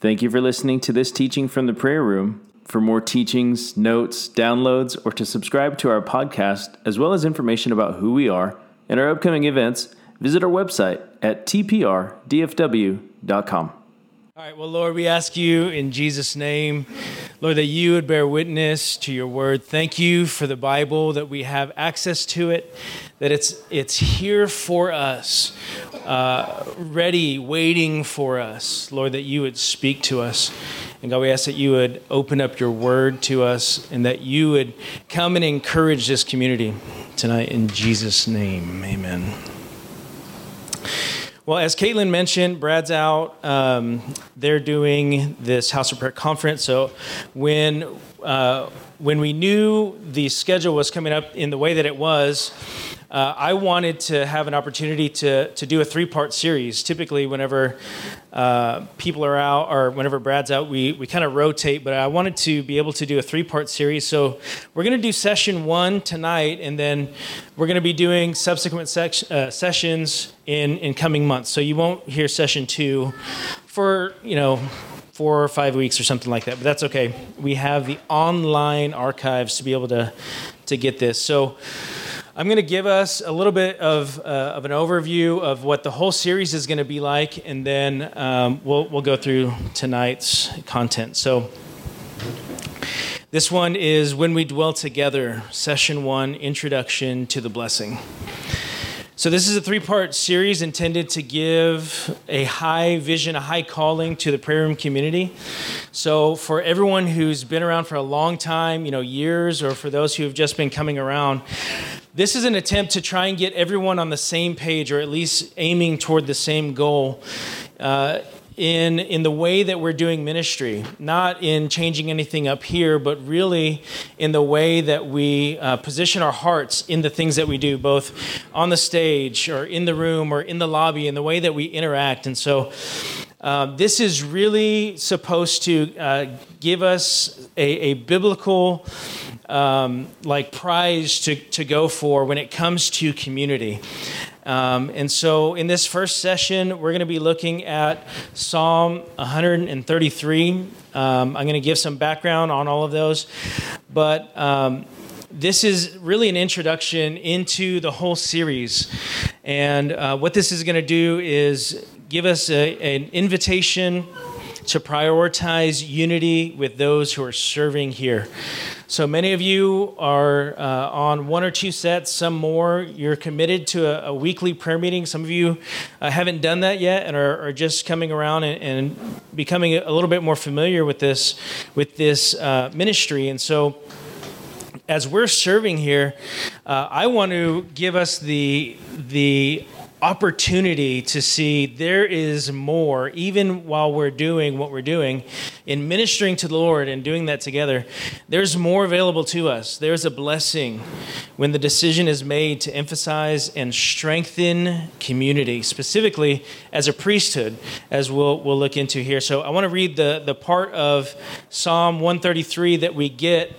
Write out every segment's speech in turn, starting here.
Thank you for listening to this teaching from the prayer room. For more teachings, notes, downloads, or to subscribe to our podcast, as well as information about who we are and our upcoming events, visit our website at tprdfw.com. All right, well, Lord, we ask you in Jesus' name, Lord, that you would bear witness to your word. Thank you for the Bible, that we have access to it, that it's, it's here for us, uh, ready, waiting for us. Lord, that you would speak to us. And God, we ask that you would open up your word to us and that you would come and encourage this community tonight in Jesus' name. Amen. Well, as Caitlin mentioned, Brad's out. Um, they're doing this House of Prayer conference. So when uh, when we knew the schedule was coming up in the way that it was, uh, I wanted to have an opportunity to, to do a three part series. Typically, whenever uh, people are out or whenever Brad's out, we, we kind of rotate, but I wanted to be able to do a three part series. So we're going to do session one tonight, and then we're going to be doing subsequent sec- uh, sessions in, in coming months. So you won't hear session two for, you know, four or five weeks or something like that, but that's okay. We have the online archives to be able to, to get this. So, I'm going to give us a little bit of, uh, of an overview of what the whole series is going to be like, and then um, we'll, we'll go through tonight's content. So, this one is When We Dwell Together, Session 1 Introduction to the Blessing. So, this is a three part series intended to give a high vision, a high calling to the prayer room community. So, for everyone who's been around for a long time, you know, years, or for those who have just been coming around, this is an attempt to try and get everyone on the same page, or at least aiming toward the same goal. Uh, in, in the way that we're doing ministry, not in changing anything up here, but really in the way that we uh, position our hearts in the things that we do, both on the stage or in the room or in the lobby, in the way that we interact. And so, uh, this is really supposed to uh, give us a, a biblical um, like prize to, to go for when it comes to community. Um, and so, in this first session, we're going to be looking at Psalm 133. Um, I'm going to give some background on all of those, but um, this is really an introduction into the whole series. And uh, what this is going to do is give us a, an invitation to prioritize unity with those who are serving here. So many of you are uh, on one or two sets, some more. You're committed to a, a weekly prayer meeting. Some of you uh, haven't done that yet and are, are just coming around and, and, becoming a little bit more familiar with this, with this uh, ministry. And so, as we're serving here, uh, I want to give us the the opportunity to see there is more, even while we're doing what we're doing in ministering to the Lord and doing that together. There's more available to us. There's a blessing when the decision is made to emphasize and strengthen community, specifically as a priesthood, as we'll, we'll look into here. So I want to read the, the part of Psalm 133 that we get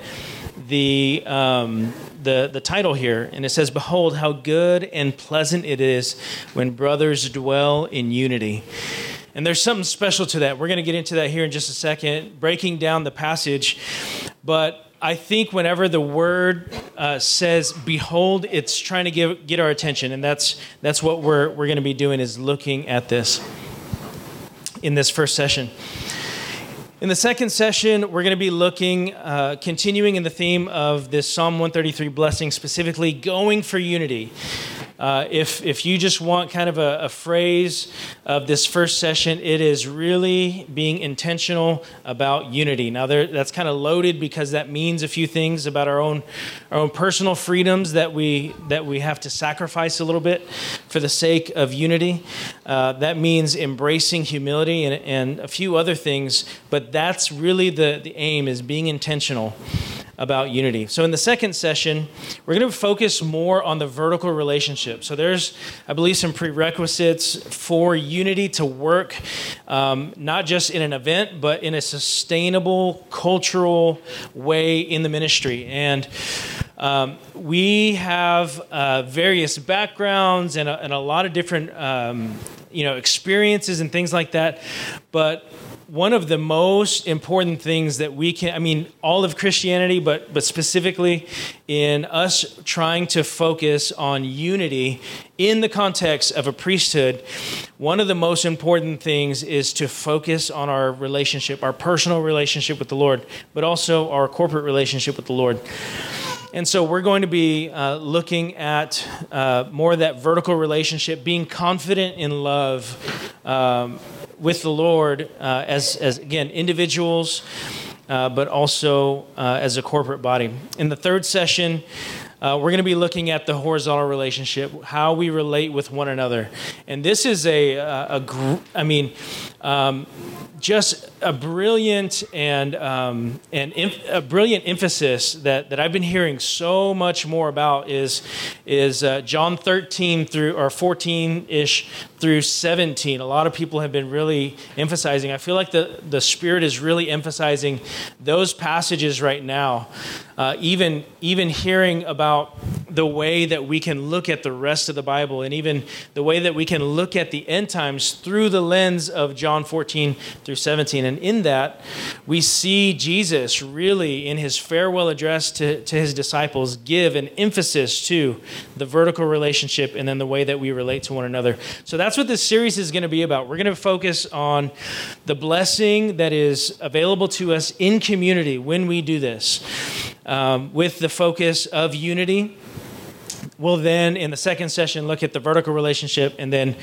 the, um, the, the title here, and it says, Behold, how good and pleasant it is when brothers dwell in unity. And there's something special to that. We're going to get into that here in just a second, breaking down the passage. But I think whenever the word uh, says "behold," it's trying to give, get our attention, and that's that's what we're we're going to be doing is looking at this in this first session. In the second session, we're going to be looking, uh, continuing in the theme of this Psalm 133 blessing, specifically going for unity. Uh, if, if you just want kind of a, a, phrase of this first session, it is really being intentional about unity. Now, there, that's kind of loaded because that means a few things about our own, our own personal freedoms that we, that we have to sacrifice a little bit for the sake of unity. Uh, that means embracing humility and, and a few other things, but that's really the, the aim is being intentional about unity. So, in the second session, we're going to focus more on the vertical relationship. So, there's, I believe, some prerequisites for unity to work, um, not just in an event, but in a sustainable cultural way in the ministry. And um, we have uh, various backgrounds and a, and a, lot of different um, you know experiences and things like that but one of the most important things that we can, I mean, all of Christianity, but, but specifically in us trying to focus on unity in the context of a priesthood, one of the most important things is to focus on our relationship, our personal relationship with the Lord, but also our corporate relationship with the Lord. And so we're going to be uh, looking at uh, more of that vertical relationship, being confident in love um, with the Lord uh, as, as, again, individuals, uh, but also uh, as a corporate body. In the third session, uh, we're going to be looking at the horizontal relationship, how we relate with one another. And this is a, a, a gr- I mean, um, just a brilliant and um, and a brilliant emphasis that, that I've been hearing so much more about is is uh, John 13 through or 14 ish through 17. A lot of people have been really emphasizing. I feel like the the Spirit is really emphasizing those passages right now. Uh, even even hearing about the way that we can look at the rest of the Bible and even the way that we can look at the end times through the lens of John 14 through 17. And in that, we see Jesus really, in his farewell address to, to his disciples, give an emphasis to the vertical relationship and then the way that we relate to one another. So that's what this series is going to be about. We're going to focus on the blessing that is available to us in community when we do this, um, with the focus of unity We'll then, in the second session, look at the vertical relationship, and then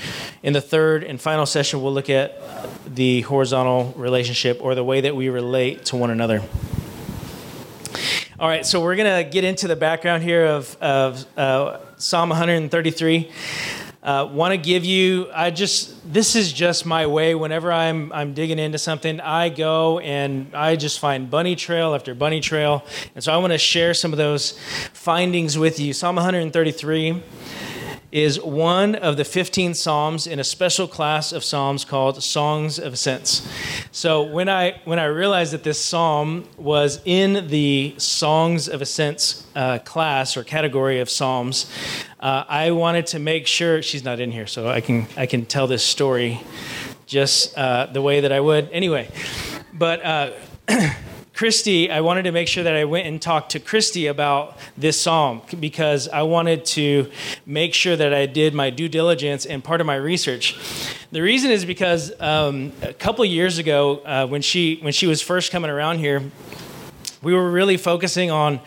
in the third and final session, we'll look at the horizontal relationship or the way that we relate to one another. All right, so we're going to get into the background here of, of uh, Psalm 133 uh, want to give you i just this is just my way. Whenever i'm i'm digging into something i go and i just find bunny trail after bunny trail. And so i want to share some of those findings with you. Psalm 133 is one of the 15 psalms in a special class of psalms called songs of ascents. So when i when i realized that this psalm was in the songs of ascents uh, class or category of psalms uh, i wanted to make sure she's not in here so i can i can tell this story just uh, the way that i would anyway but uh, Christy, I wanted to make sure that I went and talked to Christy about this psalm because I wanted to make sure that I did my due diligence and part of my research. The reason is because um, a couple years ago, uh, when she when she was first coming around here, we were really focusing on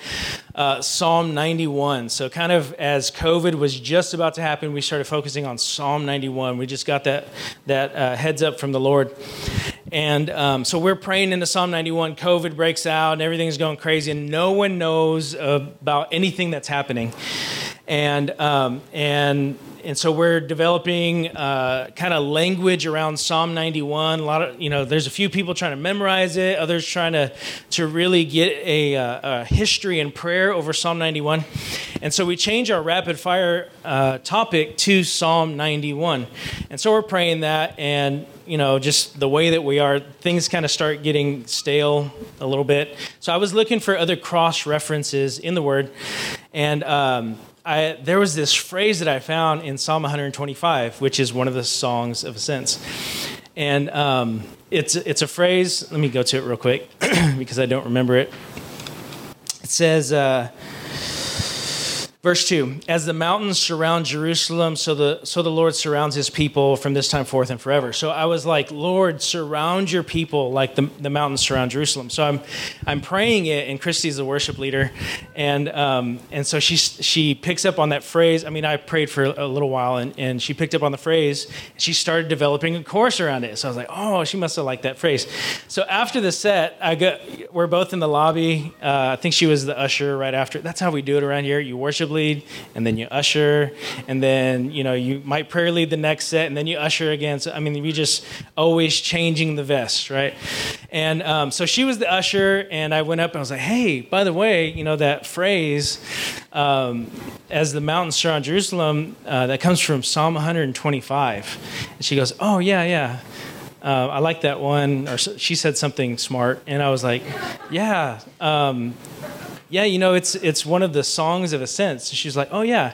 uh, Psalm 91. So, kind of as COVID was just about to happen, we started focusing on Psalm 91. We just got that that uh, heads up from the Lord. And um, so we're praying into Psalm 91. COVID breaks out and everything's going crazy, and no one knows about anything that's happening. And, um, and and so we're developing uh, kind of language around Psalm 91. A lot of you know, there's a few people trying to memorize it, others trying to to really get a, uh, a history and prayer over Psalm 91. And so we change our rapid fire uh, topic to Psalm 91. And so we're praying that, and you know, just the way that we are, things kind of start getting stale a little bit. So I was looking for other cross references in the Word, and um, I, there was this phrase that I found in Psalm 125, which is one of the songs of ascents. And um, it's, it's a phrase, let me go to it real quick because I don't remember it. It says, uh, Verse 2 As the mountains surround Jerusalem, so the, so the Lord surrounds his people from this time forth and forever. So I was like, Lord, surround your people like the, the mountains surround Jerusalem. So I'm, I'm praying it, and Christy's the worship leader. And, um, and so she, she picks up on that phrase. I mean, I prayed for a little while, and, and she picked up on the phrase. She started developing a course around it. So I was like, oh, she must have liked that phrase. So after the set, I got, we're both in the lobby. Uh, I think she was the usher right after. That's how we do it around here. You worship lead, and then you usher, and then you know you might prayer lead the next set, and then you usher again. So I mean, we just always changing the vest, right? And um, so she was the usher, and I went up and I was like, "Hey, by the way, you know that phrase, um, as the mountains surround Jerusalem, uh, that comes from Psalm 125." And she goes, "Oh yeah, yeah." Uh, I like that one. Or she said something smart, and I was like, "Yeah." Um, yeah, you know, it's it's one of the songs of ascents. She's like, oh yeah,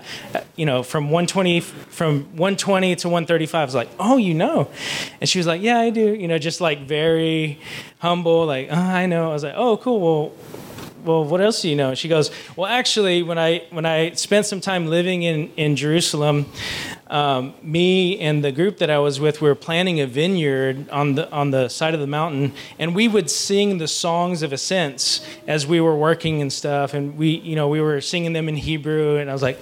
you know, from 120 from 120 to 135. I was like, oh, you know, and she was like, yeah, I do. You know, just like very humble, like, oh, I know. I was like, oh, cool. Well, well, what else do you know? She goes, well, actually, when I when I spent some time living in in Jerusalem, um, me and the group that I was with, we were planting a vineyard on the on the side of the mountain, and we would sing the songs of ascents as we were working and stuff, and we you know we were singing them in Hebrew, and I was like,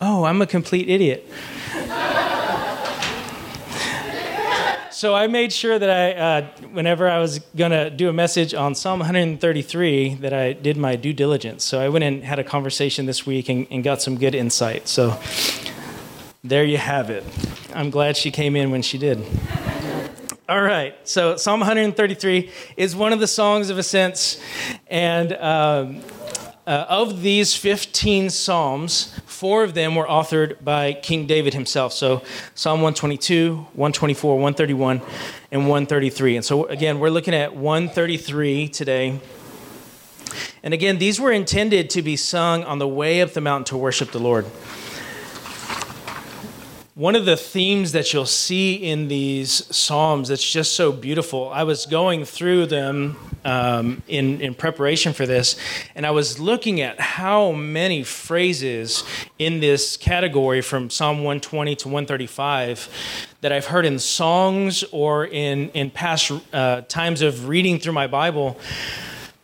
oh, I'm a complete idiot. so I made sure that I, uh, whenever I was to do a message on Psalm 133, that I did my due diligence. So I went and had a conversation this week and, and got some good insight. So there you have it. I'm glad she came in when she did. All right, so Psalm 133 is one of the songs of ascents, and um, uh, of these 15 Psalms, four of them were authored by King David himself. So Psalm 122, 124, 131, and 133. And so, again, we're looking at 133 today. And again, these were intended to be sung on the way up the mountain to worship the Lord. One of the themes that you'll see in these Psalms that's just so beautiful, I was going through them um, in, in preparation for this, and I was looking at how many phrases in this category from Psalm 120 to 135 that I've heard in songs or in, in past uh, times of reading through my Bible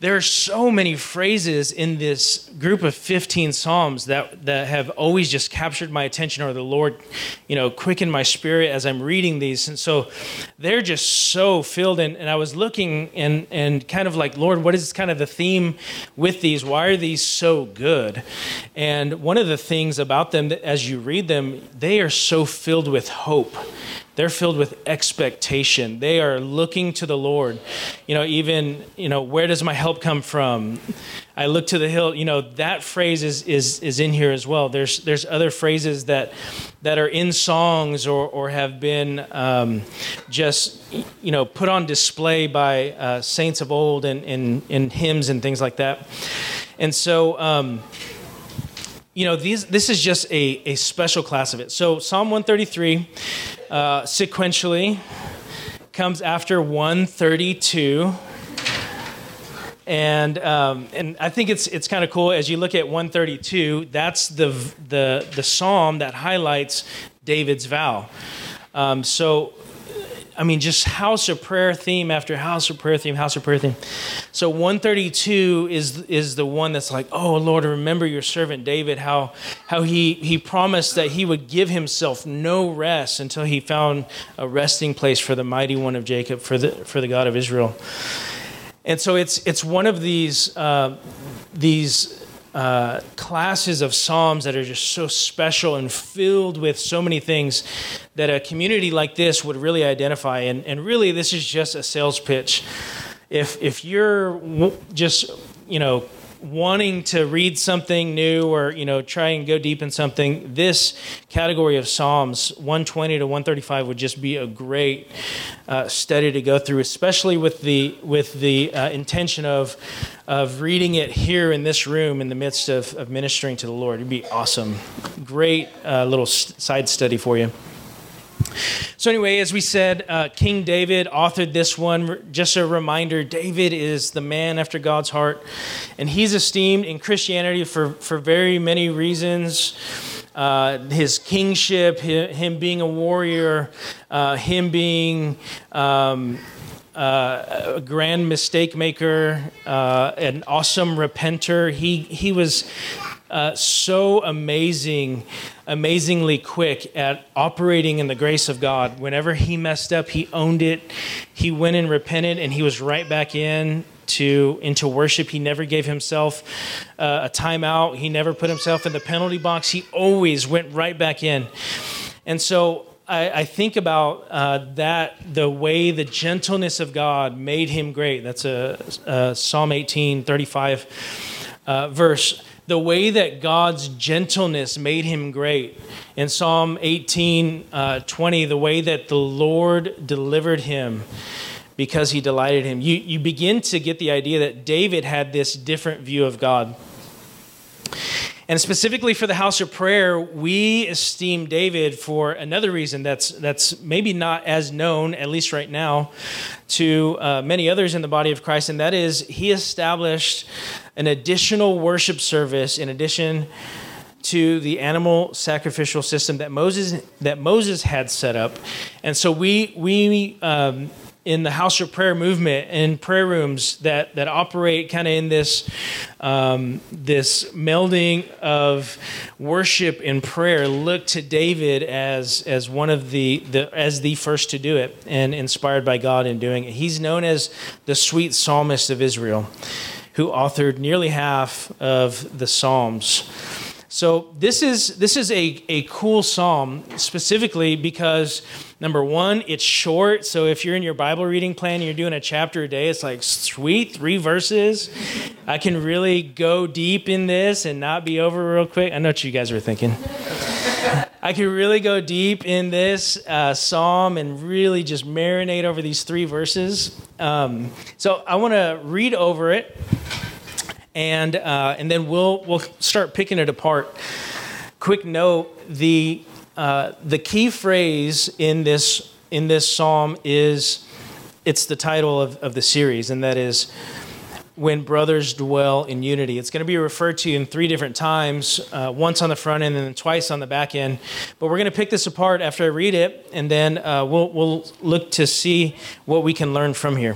there are so many phrases in this group of 15 psalms that, that have always just captured my attention or the lord you know quickened my spirit as i'm reading these. And so they're just so filled. In and i was looking and and kind of like lord what is kind of the theme with these? Why are these so good? And one of the things about them that as you read them they are so filled with hope they're filled with expectation. They are looking to the Lord. You know, even, you know, where does my help come from? I look to the hill. You know, that phrase is is is in here as well. There's there's other phrases that that are in songs or or have been um, just you know put on display by uh, saints of old and in hymns and things like that. And so um, you know, these, this is just a, a special class of it. So, Psalm 133 uh, sequentially comes after 132. And, um, and I think it's, it's kind of cool as you look at 132, that's the, the, the psalm that highlights David's vow. Um, so I mean, just house of prayer theme after house of prayer theme, house of prayer theme. So 132 is is the one that's like, oh Lord, remember your servant David, how how he he promised that he would give himself no rest until he found a resting place for the mighty one of Jacob, for the for the God of Israel. And so it's it's one of these uh, these uh, classes of Psalms that are just so special and filled with so many things that a community like this would really identify. And, and really, this is just a sales pitch. If, if you're just, you know, wanting to read something new or you know try and go deep in something this category of psalms 120 to 135 would just be a great uh, study to go through especially with the with the uh, intention of of reading it here in this room in the midst of, of ministering to the lord. It'd be awesome. Great uh, little side study for you so, anyway, as we said, uh, King David authored this one. Just a reminder David is the man after God's heart, and he's esteemed in Christianity for, for very many reasons. Uh, his kingship, him being a warrior, uh, him being um, uh, a grand mistake maker, uh, an awesome repenter. He, he was uh, so amazing, amazingly quick at operating in the grace of God. Whenever he messed up, he owned it. He went and repented, and he was right back in to into worship. He never gave himself uh, a timeout. He never put himself in the penalty box. He always went right back in. And so I, I think about uh, that the way the gentleness of God made him great. That's a, a Psalm 18, 35 uh, verse the way that God's gentleness made him great. In Psalm 18 uh, 20, the way that the Lord delivered him because he delighted him. You, you begin to get the idea that David had this different view of God. And specifically for the house of prayer, we esteem David for another reason that's, that's maybe not as known, at least right now, to uh, many others in the body of Christ, and that is he established an additional worship service in addition to the animal sacrificial system that Moses that Moses had set up, and so we we um, in the house of prayer movement in prayer rooms that that operate kind of in this um, this melding of worship and prayer look to David as as one of the, the as the first to do it and inspired by God in doing it. He's known as the sweet psalmist of Israel, who authored nearly half of the Psalms. So this is this is a, a cool psalm specifically because number one, it's short. So if you're in your Bible reading plan and you're doing a chapter a day, it's like sweet, three verses. I can really go deep in this and not be over real quick. I know what you guys were thinking. I can really go deep in this uh, psalm and really just marinate over these three verses. Um, so I want to read over it and uh, and then we'll we'll start picking it apart. Quick note: the uh, the key phrase in this in this psalm is it's the title of, of the series, and that is when brothers dwell in unity. It's going to be referred to in three different times, uh, once on the front end and then twice on the back end. But we're going to pick this apart after I read it, and then uh, we'll, we'll look to see what we can learn from here.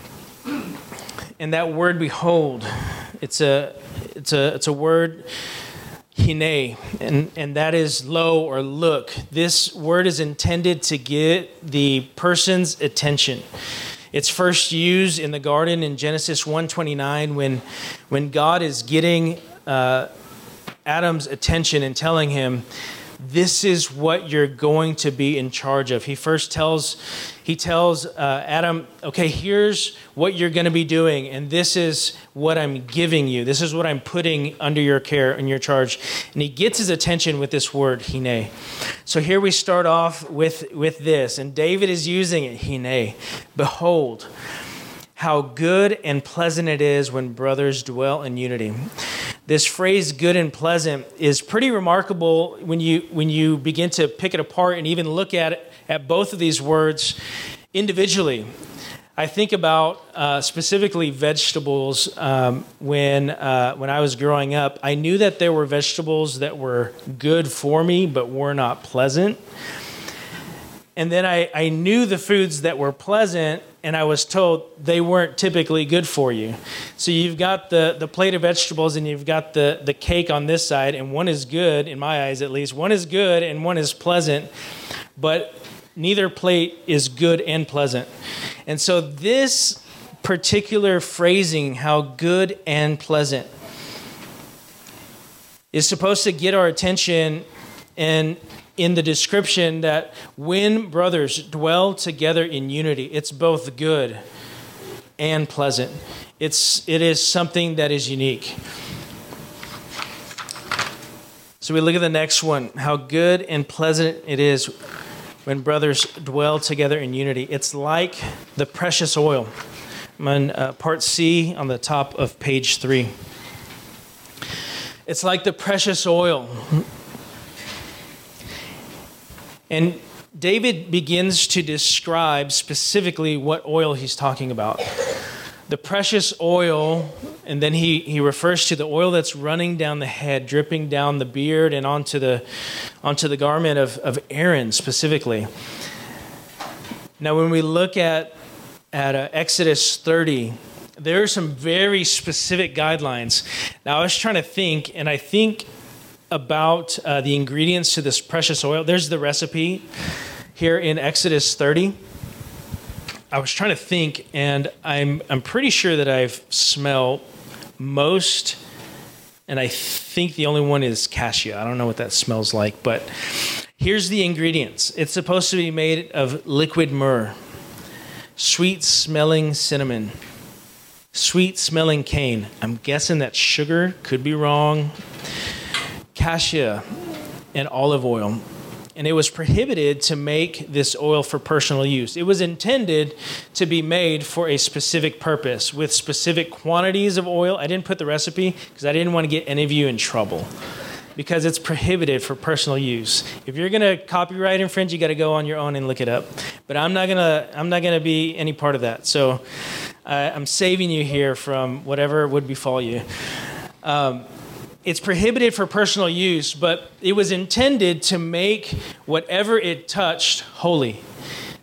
and that word behold, it's a it's a it's a word hine, and, and that is low or look. This word is intended to get the person's attention. It's first used in the garden in Genesis 1:29 when when God is getting uh, Adam's attention and telling him, this is what you're going to be in charge of. He first tells he tells uh, Adam, okay, here's what you're going to be doing, and this is what I'm giving you. This is what I'm putting under your care and your charge. And he gets his attention with this word, hine. So here we start off with, with this, and David is using it, hine. Behold, how good and pleasant it is when brothers dwell in unity this phrase good and pleasant is pretty remarkable when you when you begin to pick it apart and even look at it, at both of these words individually I think about uh, specifically vegetables. Um, when uh, when I was growing up, I knew that there were vegetables that were good for me, but were not pleasant. And then I, I knew the foods that were pleasant, and I was told they weren't typically good for you. So you've got the, the plate of vegetables and you've got the, the cake on this side, and one is good, in my eyes at least. One is good and one is pleasant, but neither plate is good and pleasant. And so this particular phrasing, how good and pleasant, is supposed to get our attention and in the description that when brothers dwell together in unity, it's both good and pleasant. It's, it is something that is unique. So we look at the next one how good and pleasant it is when brothers dwell together in unity. It's like the precious oil. I'm on uh, part C on the top of page three. It's like the precious oil and David begins to describe specifically what oil he's talking about. The precious oil, and then he, he refers to the oil that's running down the head, dripping down the beard and onto the, onto the garment of, of Aaron specifically. Now, when we look at, at uh, Exodus 30, there are some very specific guidelines. Now, I was trying to think, and I think about uh, the ingredients to this precious oil. There's the recipe here in Exodus 30. I was trying to think, and I'm, I'm pretty sure that I've smelled most and I think the only one is cassia. I don't know what that smells like, but here's the ingredients. It's supposed to be made of liquid myrrh, sweet smelling cinnamon, sweet smelling cane. I'm guessing that sugar, could be wrong. Cassia and olive oil and it was prohibited to make this oil for personal use. It was intended to be made for a specific purpose with specific quantities of oil. I didn't put the recipe because I didn't want to get any of you in trouble because it's prohibited for personal use. If you're going to copyright infringe, you got to go on your own and look it up. But I'm not going to I'm not going to be any part of that. So uh, I'm saving you here from whatever would befall you. Um, it's prohibited for personal use, but it was intended to make whatever it touched holy.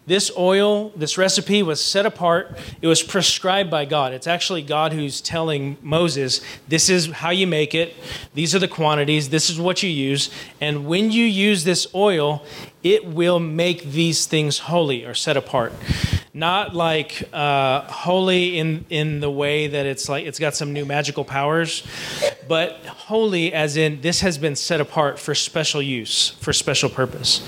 This oil, this recipe was set apart. It was prescribed by God. It's actually God who's telling Moses, this is how you make it. These are the quantities. This is what you use. And when you use this oil, it will make these things holy or set apart not like uh, holy in in the way that it's like it's got some new magical powers, but holy as in this has been set apart for special use, for special purpose.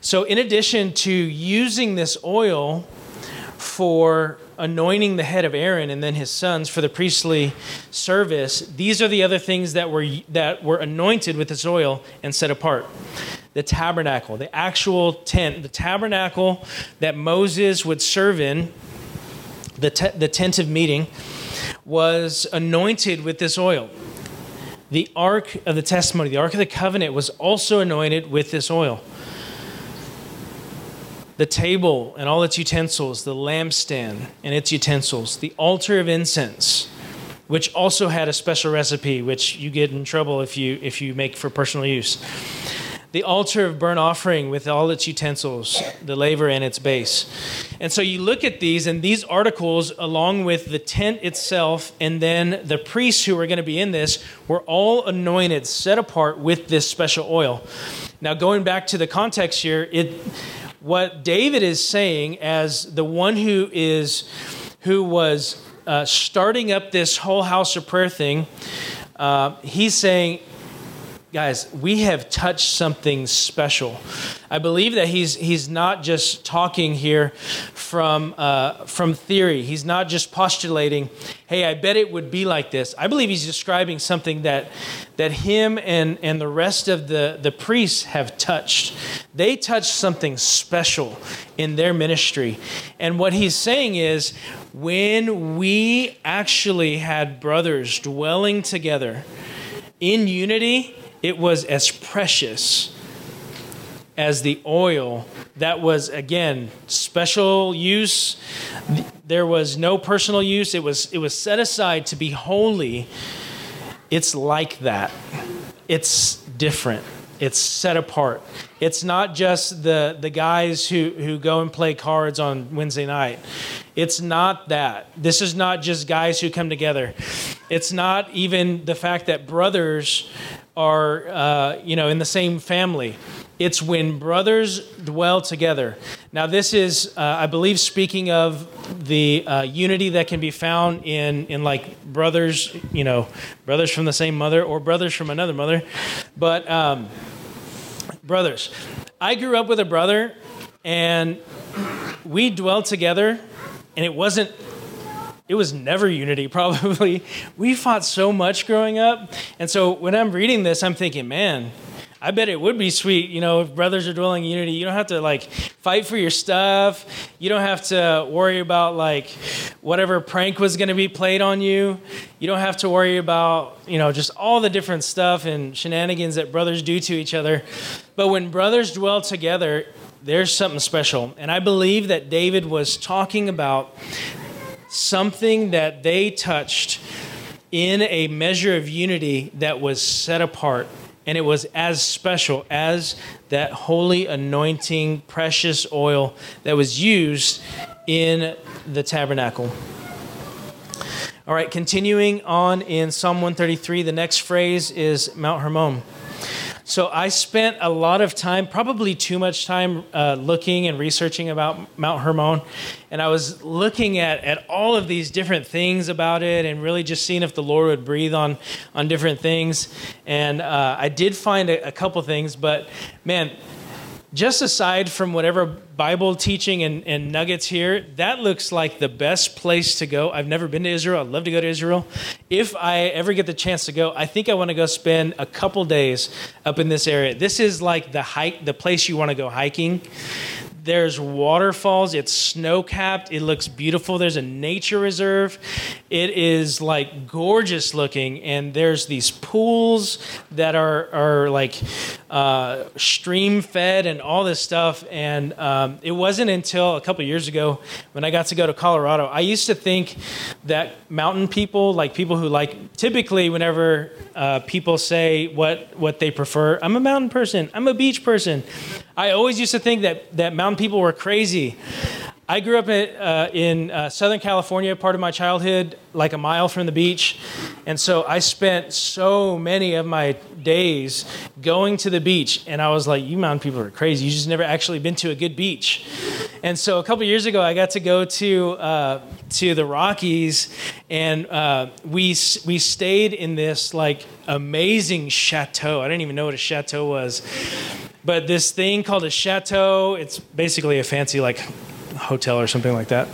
So, in addition to using this oil for anointing the head of Aaron and then his sons for the priestly service, these are the other things that were that were anointed with this oil and set apart the tabernacle, the actual tent, the tabernacle that Moses would serve in, the, te- the tent of meeting, was anointed with this oil. The ark of the testimony, the ark of the covenant, was also anointed with this oil. The table and all its utensils, the lampstand and its utensils, the altar of incense, which also had a special recipe, which you get in trouble if you if you make for personal use the altar of burnt offering with all its utensils, the laver and its base. And so you look at these, and these articles, along with the tent itself, and then the priests who are going to be in this, were all anointed, set apart with this special oil. Now, going back to the context here, it what David is saying as the one who is who was uh, starting up this whole house of prayer thing, uh, he's saying guys, we have touched something special. I believe that he's he's not just talking here from uh, from theory. He's not just postulating, "Hey, I bet it would be like this." I believe he's describing something that that him and and the rest of the the priests have touched. They touched something special in their ministry, and what he's saying is, when we actually had brothers dwelling together in unity it was as precious as the oil that was again special use. There was no personal use. It was it was set aside to be holy. It's like that. It's different. It's set apart it's not just the the guys who who go and play cards on Wednesday night it's not that this is not just guys who come together it's not even the fact that brothers are, uh, you know, in the same family. It's when brothers dwell together. Now, this is, uh, I believe, speaking of the uh, unity that can be found in, in like brothers, you know, brothers from the same mother or brothers from another mother. But um, brothers, I grew up with a brother, and we dwelled together, and it wasn't it was never unity, probably. We fought so much growing up. And so when I'm reading this, I'm thinking, man, I bet it would be sweet, you know, if brothers are dwelling in unity. You don't have to like fight for your stuff. You don't have to worry about like whatever prank was going to be played on you. You don't have to worry about, you know, just all the different stuff and shenanigans that brothers do to each other. But when brothers dwell together, there's something special. And I believe that David was talking about something that they touched in a measure of unity that was set apart. And it was as special as that holy anointing, precious oil that was used in the tabernacle. All right, continuing on in Psalm 133, the next phrase is Mount Hermon. So I spent a lot of time, probably too much time, uh, looking and researching about Mount Hermon. And I was looking at, at all of these different things about it and really just seeing if the Lord would breathe on, on different things. And uh, I did find a, a couple things, but man, just aside from whatever Bible teaching and, and, nuggets here, that looks like the best place to go. I've never been to Israel. I'd love to go to Israel. If I ever get the chance to go, I think I want to go spend a couple days up in this area. This is like the hike, the place you want to go hiking. There's waterfalls. It's snow capped. It looks beautiful. There's a nature reserve. It is like gorgeous looking, and there's these pools that are are like uh, stream fed and all this stuff. And um, it wasn't until a couple years ago when I got to go to Colorado. I used to think that mountain people, like people who like, typically whenever uh, people say what what they prefer, I'm a mountain person. I'm a beach person. I always used to think that that mountain people were crazy. I grew up in, uh, in uh, Southern California, part of my childhood, like a mile from the beach. And so I spent so many of my days going to the beach. And I was like, you mountain people are crazy. You just never actually been to a good beach. And so a couple years ago, I got to go to, uh, to the Rockies. And uh, we, we stayed in this like amazing chateau. I didn't even know what a chateau was. But this thing called a chateau, it's basically a fancy like hotel or something like that.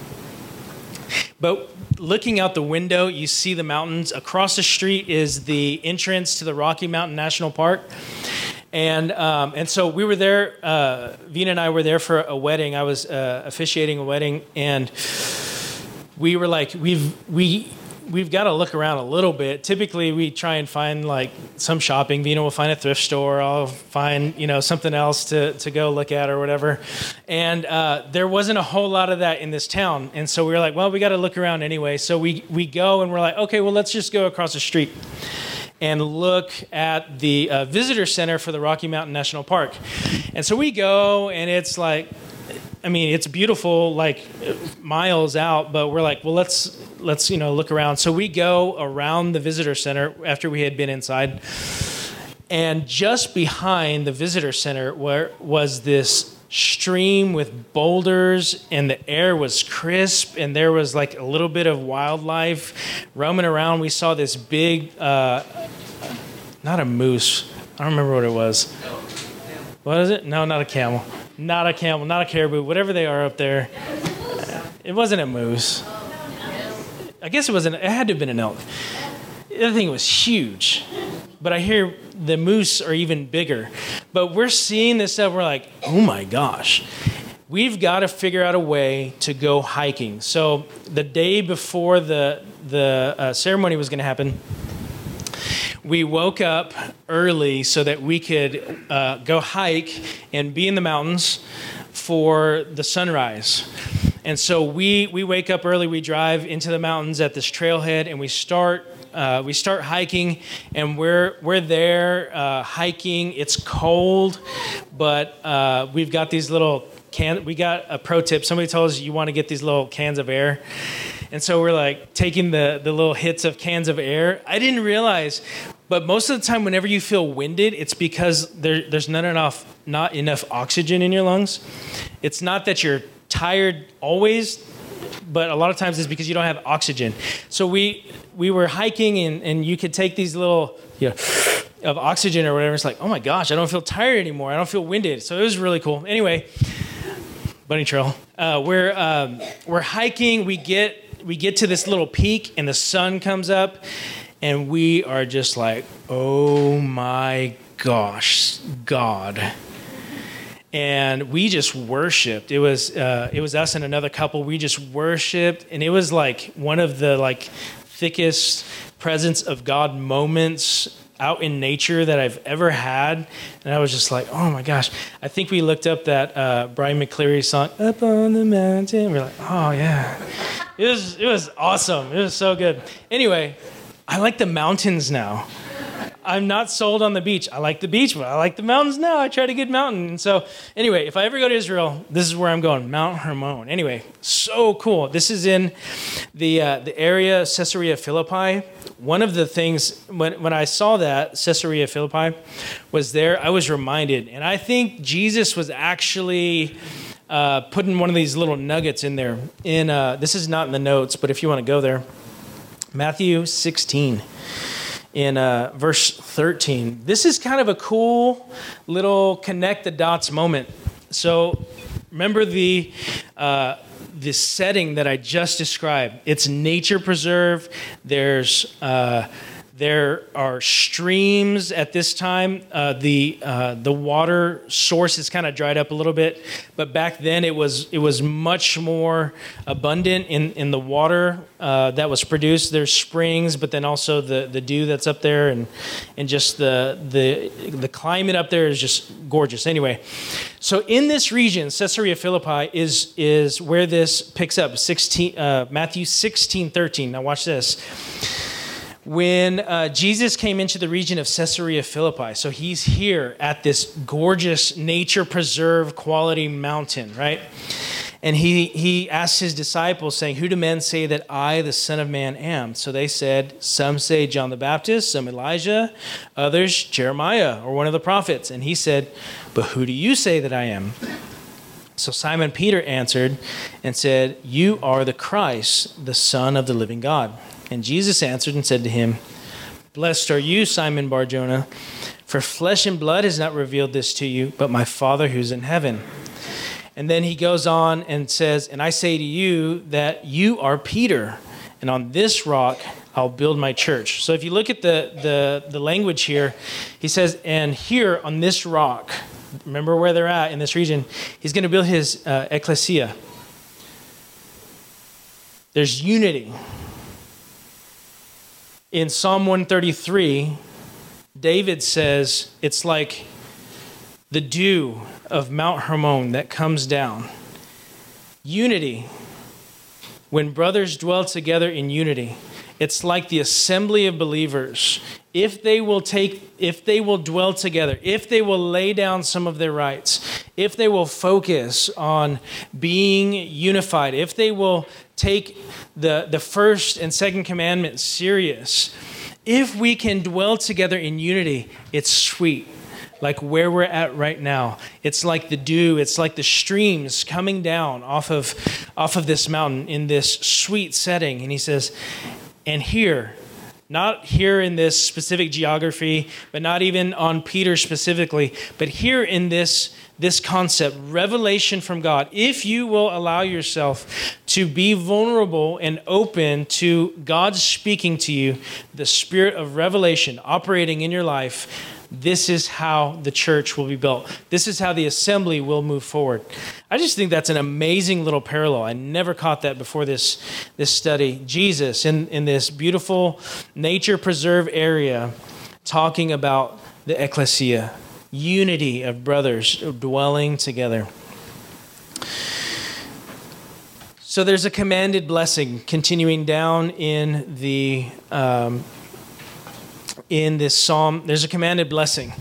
But looking out the window, you see the mountains. Across the street is the entrance to the Rocky Mountain National Park. And, um, and so we were there, uh, Vina and I were there for a wedding. I was uh, officiating a wedding, and we were like, we've, we, we've got to look around a little bit. Typically, we try and find like some shopping. Vina will find a thrift store. I'll find you know something else to, to go look at or whatever. And uh, there wasn't a whole lot of that in this town. And so we were like, well, we got to look around anyway. So we we go and we're like, okay, well, let's just go across the street and look at the uh, visitor center for the Rocky Mountain National Park. And so we go, and it's like I mean, it's beautiful, like miles out, but we're like, well, let's let's you know look around. So we go around the visitor center after we had been inside, and just behind the visitor center where was this stream with boulders and the air was crisp and there was like a little bit of wildlife roaming around. We saw this big uh, not a moose. I don't remember what it was. What is it? No not a camel not a camel, not a caribou, whatever they are up there. It wasn't a moose. I guess it wasn't. It had to have been an elk. The other thing was huge, but I hear the moose are even bigger. But we're seeing this stuff. We're like, oh my gosh, we've got to figure out a way to go hiking. So the day before the the uh, ceremony was going to happen we woke up early so that we could uh, go hike and be in the mountains for the sunrise. And so we, we wake up early, we drive into the mountains at this trailhead, and we start uh, we start hiking, and we're we're there uh, hiking. It's cold, but uh, we've got these little can. We got a pro tip. Somebody told us you want to get these little cans of air, and so we're like taking the, the little hits of cans of air. I didn't realize, but most of the time, whenever you feel winded, it's because there, there's not enough, not enough oxygen in your lungs. It's not that you're tired always, but a lot of times it's because you don't have oxygen. So we, we were hiking, and, and you could take these little, you know, of oxygen or whatever. It's like, oh my gosh, I don't feel tired anymore. I don't feel winded. So it was really cool. Anyway, bunny trail. Uh, we're um, we're hiking. We get we get to this little peak and the sun comes up and we are just like, oh my gosh, God. And we just worshipped. It was uh, it was us and another couple. We just worshipped, and it was like one of the like thickest presence of God moments out in nature that I've ever had. And I was just like, oh my gosh. I think we looked up that uh, Bryan McCleery song, Up on the Mountain. We're like, oh yeah. It was, it was awesome. It was so good. Anyway, I like the mountains now. I'm not sold on the beach. I like the beach, but I like the mountains now. I try to get mountain. And so, anyway, if I ever go to Israel, this is where I'm going Mount Hermon. Anyway, so cool. This is in the, uh, the area, Caesarea Philippi. One of the things, when, when I saw that, Caesarea Philippi was there, I was reminded. And I think Jesus was actually. Uh, putting one of these little nuggets in there. In uh, this is not in the notes, but if you want to go there, Matthew 16 in uh, verse 13. This is kind of a cool little connect the dots moment. So remember the uh, the setting that I just described. It's nature preserve. There's uh, there are streams at this time. Uh, the uh, the water source is kind of dried up a little bit, but back then it was it was much more abundant in, in the water uh, that was produced. There's springs, but then also the, the dew that's up there, and and just the the the climate up there is just gorgeous. Anyway, so in this region, Caesarea Philippi is is where this picks up. Sixteen uh, Matthew sixteen thirteen. Now watch this when uh, Jesus came into the region of Caesarea Philippi. So he's here at this gorgeous nature preserve quality mountain, right? And he, he asked his disciples, saying, Who do men say that I, the Son of Man, am? So they said, Some say John the Baptist, some Elijah, others Jeremiah or one of the prophets. And he said, But who do you say that I am? So Simon Peter answered and said, You are the Christ, the Son of the living God. And Jesus answered and said to him, Blessed are you, Simon Barjona, for flesh and blood has not revealed this to you, but my Father who's in heaven. And then he goes on and says, And I say to you that you are Peter, and on this rock I'll build my church. So if you look at the, the, the language here, he says, And here on this rock, remember where they're at in this region, he's going to build his uh, ecclesia. There's unity in Psalm 133, David says it's like the dew of Mount Hermon that comes down. Unity. When brothers dwell together in unity, it's like the assembly of believers. If they will take, if they will dwell together, if they will lay down some of their rights, if they will focus on being unified, if they will take the, the first and second commandment serious, if we can dwell together in unity, it's sweet. Like where we're at right now. It's like the dew, it's like the streams coming down off of, off of this mountain in this sweet setting. And he says, and here, not here in this specific geography, but not even on Peter specifically, but here in this this concept, revelation from God, if you will allow yourself to be vulnerable and open to God speaking to you, the spirit of revelation operating in your life, this is how the church will be built. This is how the assembly will move forward. I just think that's an amazing little parallel. I never caught that before this, this study. Jesus in, in this beautiful nature preserve area talking about the ecclesia unity of brothers dwelling together. So there's a commanded blessing continuing down in the um, in this psalm. There's a commanded blessing,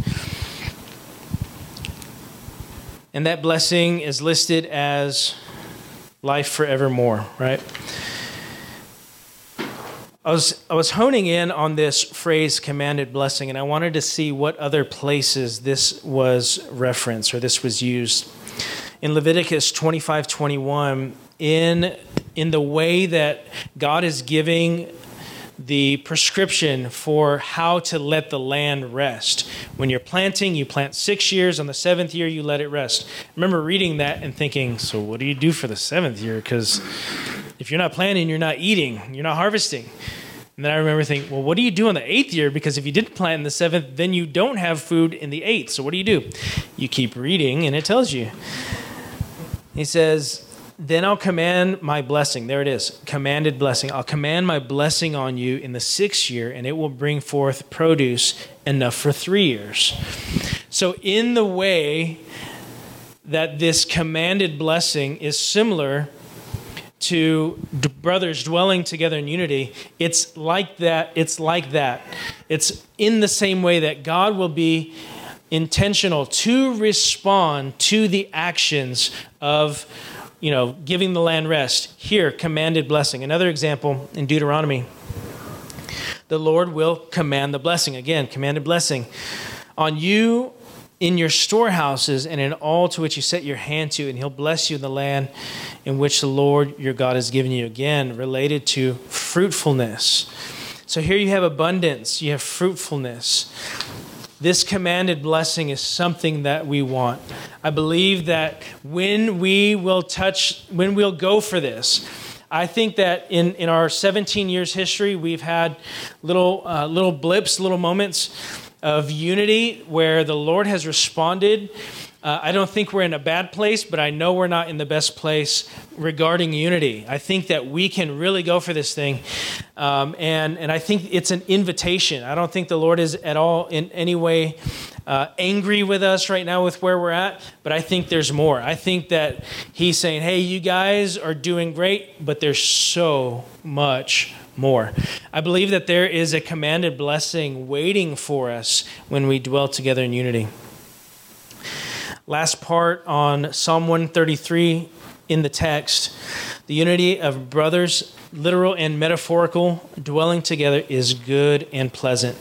and that blessing is listed as life forevermore. Right. I was, I was honing in on this phrase commanded blessing, and I wanted to see what other places this was referenced or this was used. In Leviticus 25 21, in, in the way that God is giving the prescription for how to let the land rest. When you're planting, you plant six years. On the seventh year, you let it rest. I remember reading that and thinking, so what do you do for the seventh year? Because if you're not planting, you're not eating, you're not harvesting. And then I remember thinking, well, what do you do in the eighth year? Because if you didn't plant in the seventh, then you don't have food in the eighth. So what do you do? You keep reading, and it tells you. He says, then I'll command my blessing. There it is, commanded blessing. I'll command my blessing on you in the sixth year, and it will bring forth produce enough for three years. So, in the way that this commanded blessing is similar to d- brothers dwelling together in unity, it's like that. It's like that. It's in the same way that God will be intentional to respond to the actions of you know giving the land rest here commanded blessing. Another example in deuteronomy the lord will command the blessing. Again commanded blessing on you in your storehouses and in all to which you set your hand to and he'll bless you in the land in which the lord your god has given you. Again related to fruitfulness. So here you have abundance you have fruitfulness this commanded blessing is something that we want. I believe that when we will touch, when we'll go for this, I think that in, in our 17 years history, we've had little, uh, little blips, little moments of unity where the Lord has responded uh, I don't think we're in a bad place, but I know we're not in the best place regarding unity. I think that we can really go for this thing. Um, and, and I think it's an invitation. I don't think the Lord is at all in any way uh, angry with us right now with where we're at, but I think there's more. I think that He's saying, hey, you guys are doing great, but there's so much more. I believe that there is a commanded blessing waiting for us when we dwell together in unity. Last part on Psalm 133 in the text. The unity of brothers, literal and metaphorical, dwelling together is good and pleasant.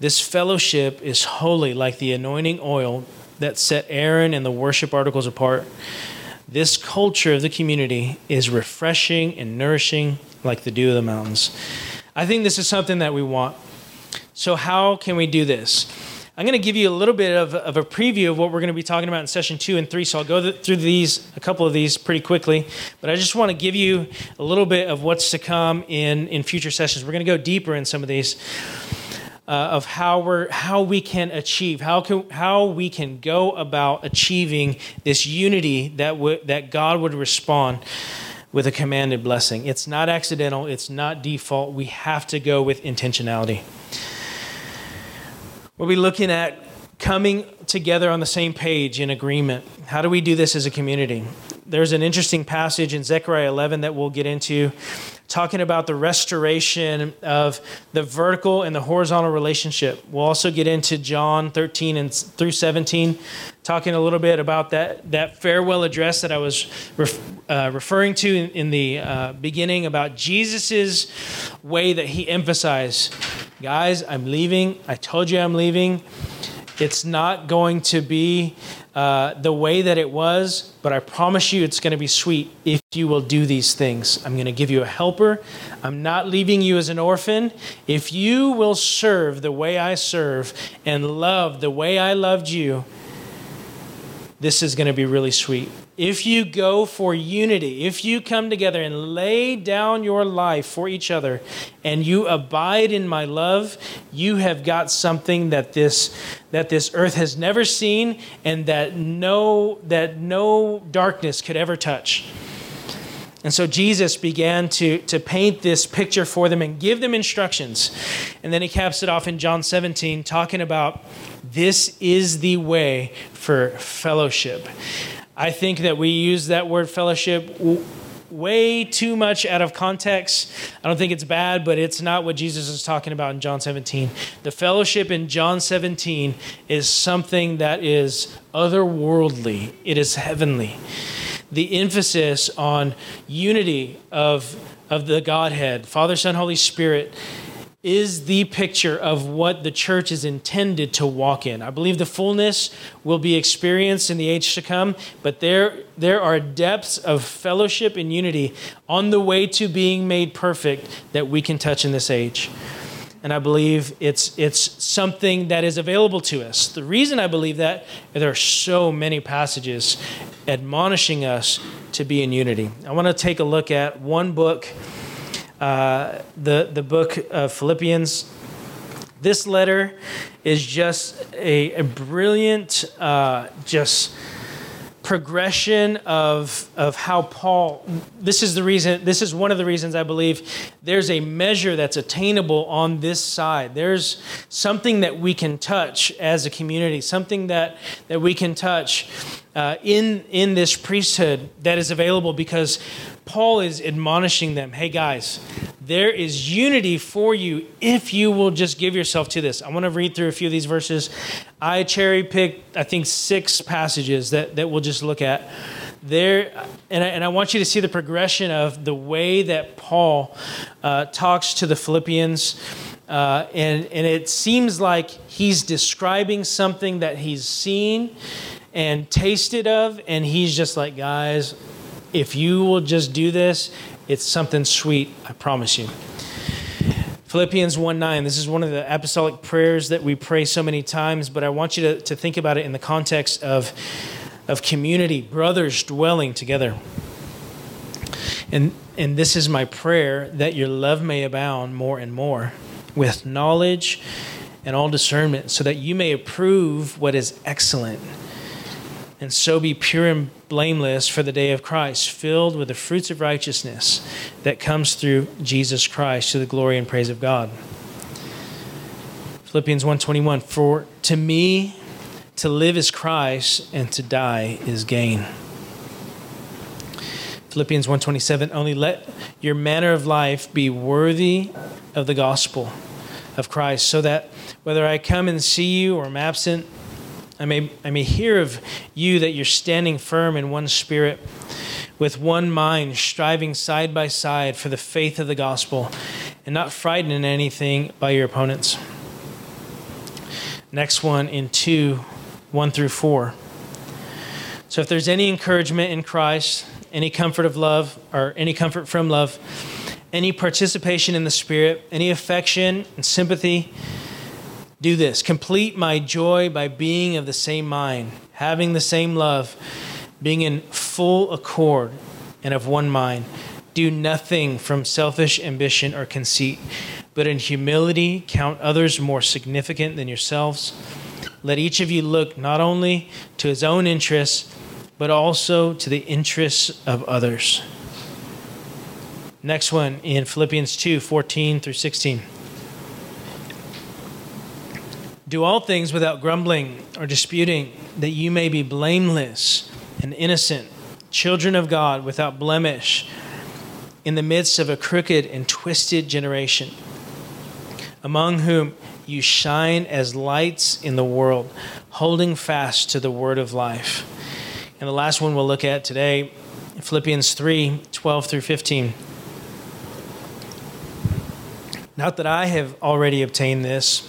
This fellowship is holy, like the anointing oil that set Aaron and the worship articles apart. This culture of the community is refreshing and nourishing, like the dew of the mountains. I think this is something that we want. So, how can we do this? I'm going to give you a little bit of, of a preview of what we're going to be talking about in session two and three. So I'll go th- through these, a couple of these pretty quickly. But I just want to give you a little bit of what's to come in, in future sessions. We're going to go deeper in some of these. Uh, of how we're how we can achieve how can how we can go about achieving this unity that that God would respond with a commanded blessing. It's not accidental. It's not default. We have to go with intentionality. We'll be looking at coming together on the same page in agreement. How do we do this as a community? There's an interesting passage in Zechariah 11 that we'll get into, talking about the restoration of the vertical and the horizontal relationship. We'll also get into John 13 and through 17, talking a little bit about that, that farewell address that I was ref, uh, referring to in, in the uh, beginning about Jesus's way that he emphasized guys, I'm leaving. I told you I'm leaving. It's not going to be uh, the way that it was, but I promise you it's going to be sweet if you will do these things. I'm going to give you a helper. I'm not leaving you as an orphan. If you will serve the way I serve and love the way I loved you, this is going to be really sweet if you go for unity, if you come together and lay down your life for each other and you abide in my love, you have got something that this that this earth has never seen and that no that no darkness could ever touch. And so Jesus began to, to paint this picture for them and give them instructions. And then he caps it off in John 17, talking about this is the way for fellowship. I think that we use that word fellowship way too much out of context. I don't think it's bad, but it's not what Jesus is talking about in John 17. The fellowship in John 17 is something that is otherworldly, it is heavenly. The emphasis on unity of, of the Godhead, Father, Son, Holy Spirit, is the picture of what the church is intended to walk in. I believe the fullness will be experienced in the age to come, but there, there are depths of fellowship and unity on the way to being made perfect that we can touch in this age. And I believe it's, it's something that is available to us. The reason I believe that, there are so many passages admonishing us to be in unity. I want to take a look at one book uh, the, the book of Philippians. This letter is just a, a brilliant, uh, just progression of, of how Paul, this is the reason, this is one of the reasons I believe there's a measure that's attainable on this side. There's something that we can touch as a community, something that, that we can touch uh, in, in this priesthood that is available because Paul is admonishing them hey, guys, there is unity for you if you will just give yourself to this. I want to read through a few of these verses. I cherry picked, I think, six passages that, that we'll just look at. There, and I, and I want you to see the progression of the way that Paul uh, talks to the Philippians. Uh, and, and it seems like he's describing something that he's seen and tasted of, and he's just like, guys, if you will just do this, it's something sweet, I promise you. Philippians 1 9, this is one of the apostolic prayers that we pray so many times, but I want you to, to think about it in the context of, of community, brothers dwelling together. And, and this is my prayer that your love may abound more and more with knowledge and all discernment, so that you may approve what is excellent and so be pure and blameless for the day of Christ, filled with the fruits of righteousness that comes through Jesus Christ to the glory and praise of God. Philippians 1:21 For to me to live is Christ and to die is gain. Philippians 1:27 Only let your manner of life be worthy of the gospel of Christ so that whether I come and see you or am absent I may, I may hear of you that you're standing firm in one spirit, with one mind, striving side by side for the faith of the gospel, and not frightened in anything by your opponents. Next one in 2 1 through 4. So if there's any encouragement in Christ, any comfort of love, or any comfort from love, any participation in the Spirit, any affection and sympathy, do this complete my joy by being of the same mind, having the same love, being in full accord and of one mind. Do nothing from selfish ambition or conceit, but in humility count others more significant than yourselves. Let each of you look not only to his own interests, but also to the interests of others. Next one in Philippians 2 14 through 16. Do all things without grumbling or disputing, that you may be blameless and innocent, children of God without blemish, in the midst of a crooked and twisted generation, among whom you shine as lights in the world, holding fast to the word of life. And the last one we'll look at today, Philippians 3 12 through 15. Not that I have already obtained this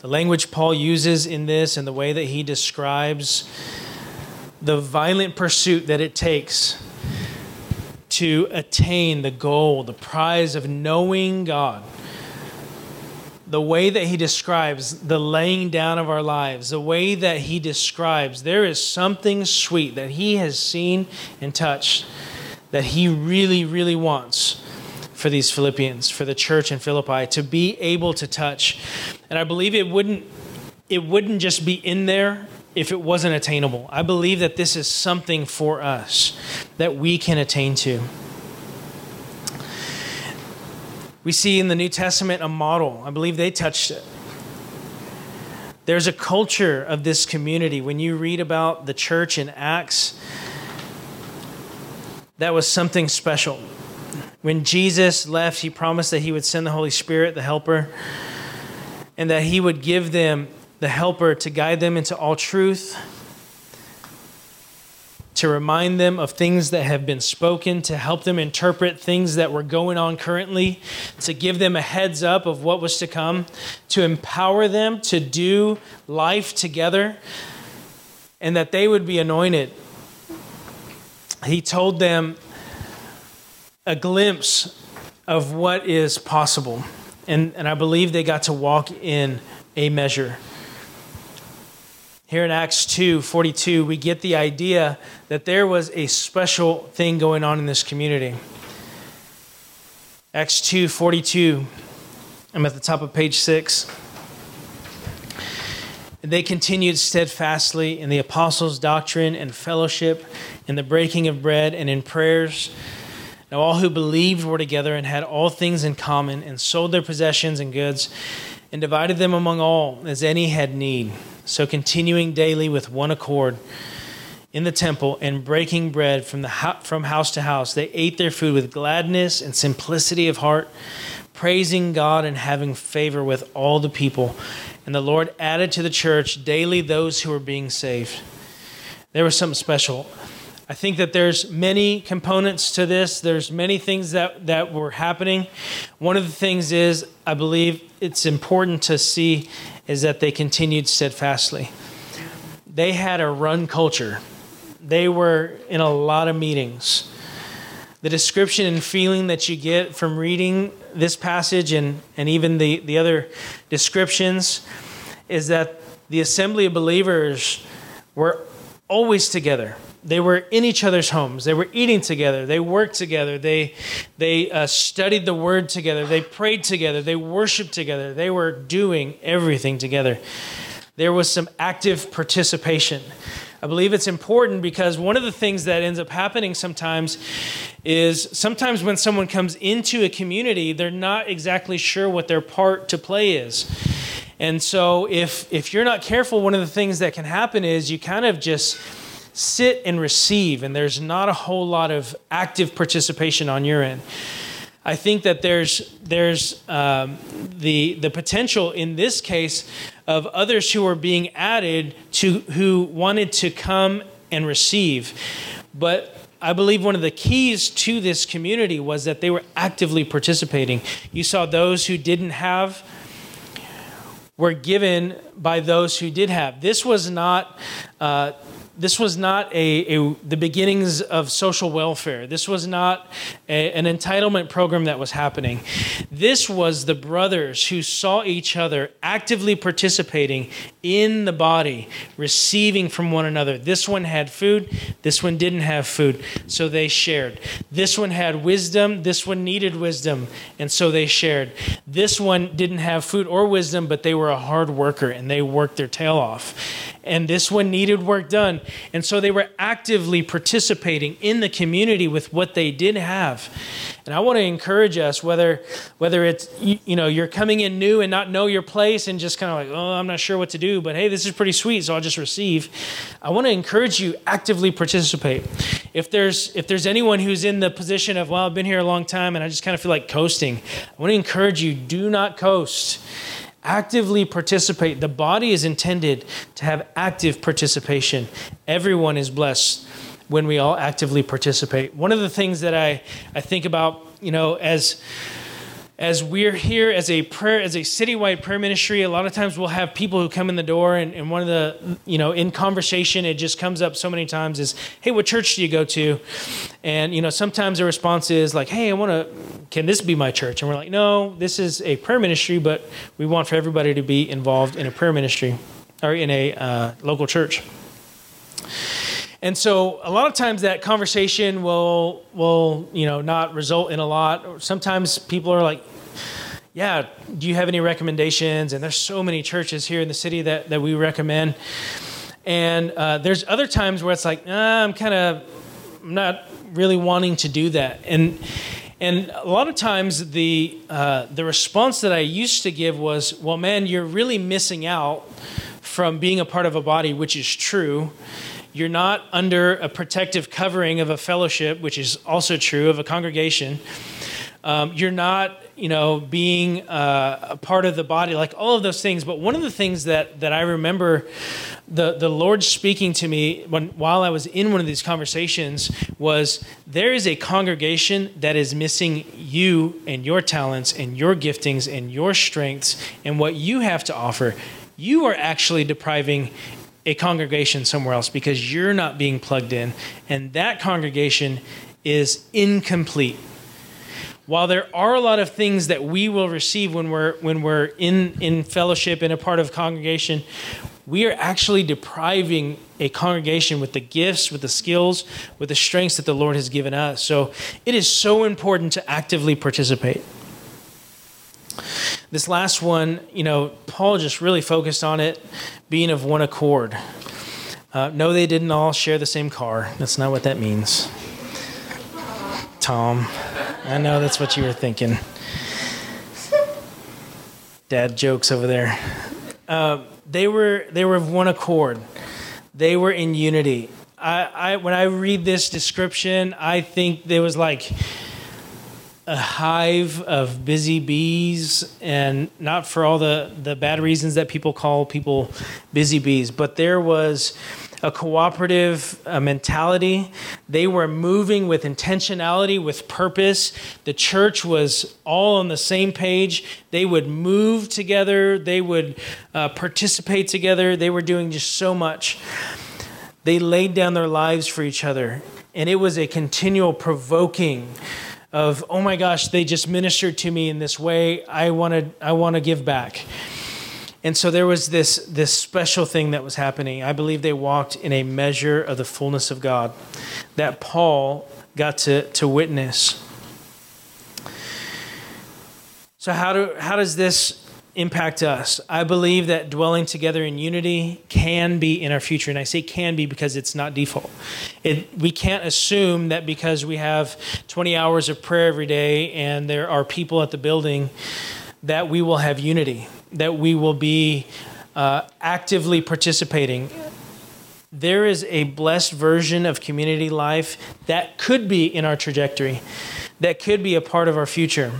The language Paul uses in this and the way that he describes the violent pursuit that it takes to attain the goal, the prize of knowing God. The way that he describes the laying down of our lives, the way that he describes there is something sweet that he has seen and touched that he really, really wants for these Philippians, for the church in Philippi, to be able to touch. And I believe it wouldn't it wouldn't just be in there if it wasn't attainable. I believe that this is something for us that we can attain to. We see in the New Testament a model. I believe they touched it. There's a culture of this community. When you read about the church in Acts, that was something special. When Jesus left, he promised that he would send the Holy Spirit, the helper, and that he would give them the helper to guide them into all truth, to remind them of things that have been spoken, to help them interpret things that were going on currently, to give them a heads up of what was to come, to empower them to do life together, and that they would be anointed. He told them a glimpse of what is possible. And, and I believe they got to walk in a measure. Here in Acts 2 42, we get the idea that there was a special thing going on in this community. Acts 2 42. I'm at the top of page 6. They continued steadfastly in the apostles' doctrine and fellowship, in the breaking of bread and in prayers. Now, all who believed were together and had all things in common, and sold their possessions and goods, and divided them among all as any had need. So, continuing daily with one accord in the temple and breaking bread from, the from house to house, they ate their food with gladness and simplicity of heart, praising God and having favor with all the people. And the Lord added to the church daily those who were being saved. There was something special. I think that there's many components to this. There's many things that, that were happening. One of the things is, I believe it's important to see, is that they continued steadfastly. They had a run culture. They were in a lot of meetings. The description and feeling that you get from reading this passage and, and even the, the other descriptions is that the assembly of believers were always together. They were in each other's homes. They were eating together. They worked together. They, they uh, studied the word together. They prayed together. They worshiped together. They were doing everything together. There was some active participation. I believe it's important because one of the things that ends up happening sometimes is sometimes when someone comes into a community, they're not exactly sure what their part to play is. And so if if you're not careful, one of the things that can happen is you kind of just sit and receive and there's not a whole lot of active participation on your end. I think that there's there's um, the the potential in this case of others who are being added to who wanted to come and receive, but I believe one of the keys to this community was that they were actively participating. You saw those who didn't have were given by those who did have. This was not. Uh, this was not a, a, the beginnings of social welfare. This was not a, an entitlement program that was happening. This was the brothers who saw each other actively participating in the body, receiving from one another. This one had food, this one didn't have food, so they shared. This one had wisdom, this one needed wisdom, and so they shared. This one didn't have food or wisdom, but they were a hard worker and they worked their tail off and this one needed work done. And so they were actively participating in the community with what they did have. And I want to encourage us whether whether it's you, know you're coming in new and not know your place and just kind of like, "Oh, I'm not sure what to do, but hey, this is pretty sweet, so I'll just receive." I want to encourage you actively participate. If there's if there's anyone who's in the position of, "Well, I've been here a long time and I just kind of feel like coasting." I want to encourage you, do not coast actively participate. The body is intended to have active participation. Everyone is blessed when we all actively participate. One of the things that I, I think about, you know, as as we're here as a prayer as a citywide prayer ministry a lot of times we'll have people who come in the door and, and one of the you know in conversation it just comes up so many times is hey what church do you go to? And you know sometimes the response is like hey i want to can this be my church? And we're like no this is a prayer ministry but we want for everybody to be involved in a prayer ministry or in a uh, local church and so a lot of times that conversation will will you know not result in a lot. Sometimes people are like, "Yeah, do you have any recommendations?" And there's so many churches here in the city that that we recommend. And uh, there's other times where it's like, I'm kind of not really wanting to do that. And and a lot of times the uh, the response that I used to give was, "Well, man, you're really missing out from being a part of a body," which is true you're not under a protective covering of a fellowship, which is also true of a congregation. Um, you're not, you know, being uh, a part of the body, like all of those things. But one of the things that that I remember the the Lord speaking to me when while I was in one of these conversations was there is a congregation that is missing you and your talents and your giftings and your strengths and what you have to offer. You are actually depriving a congregation somewhere else because you're not being plugged in, and that congregation is incomplete. While there are a lot of things that we will receive when we're when we're in in fellowship in a part of congregation, we are actually depriving a congregation with the gifts, with the skills, with the strengths that the Lord has given us. So it is so important to actively participate. This last one, you know, Paul just really focused on it being of one accord. Uh, no, they didn't all share the same car. That's not what that means. Tom, I know that's what you were thinking. Dad jokes over there. Uh, they were they were of one accord. They were in unity. I, I when I read this description, I think there was like a hive of busy bees, and not for all the, the bad reasons that people call people busy bees, but there was a cooperative uh, mentality. They were moving with intentionality, with purpose. The church was all on the same page. They would move together, they would uh, participate together. They were doing just so much. They laid down their lives for each other, and it was a continual provoking of oh my gosh they just ministered to me in this way. I want to i want to give back. And so there was this this special thing that was happening. I believe they walked in a measure of the fullness of god that paul got to to witness. So how do how does this impact us. I believe that dwelling together in unity can be in our future. And I say can be because it's not default. It, we can't assume that because we have 20 hours of prayer every day and there are people at the building that we will have unity, that we will be uh, actively participating. There is a blessed version of community life that could be in our trajectory, that could be a part of our future.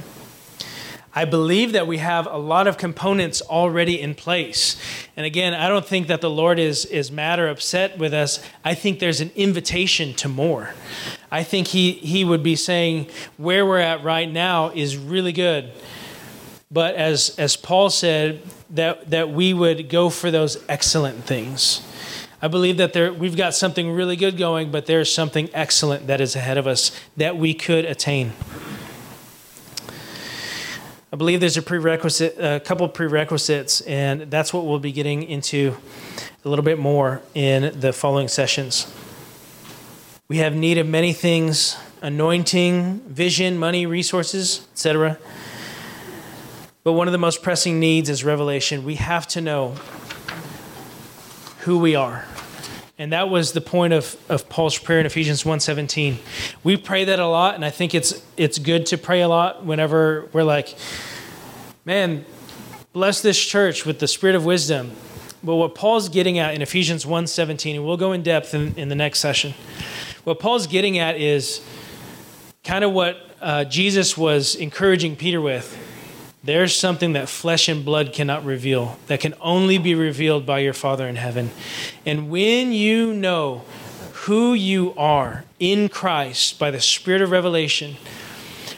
I believe that we have a lot of components already in place. And again, I don't think that the Lord is, is mad or upset with us. I think there's an invitation to more. I think he, he would be saying, where we're at right now is really good. But as, as Paul said, that, that we would go for those excellent things. I believe that there, we've got something really good going, but there's something excellent that is ahead of us that we could attain. I believe there's a prerequisite, a couple prerequisites, and that's what we'll be getting into a little bit more in the following sessions. We have need of many things anointing, vision, money, resources, etc. But one of the most pressing needs is revelation. We have to know who we are. And that was the point of, of Paul's prayer in Ephesians 1:17. We pray that a lot, and I think it's it's good to pray a lot whenever we're like, man, bless this church with the spirit of wisdom. But what Paul's getting at in Ephesians 1:17, and we'll go in depth in, in the next session. What Paul's getting at is kind of what uh, Jesus was encouraging Peter with there's something that flesh and blood cannot reveal, that can only be revealed by your Father in heaven. And when you know who you are in Christ by the Spirit of revelation,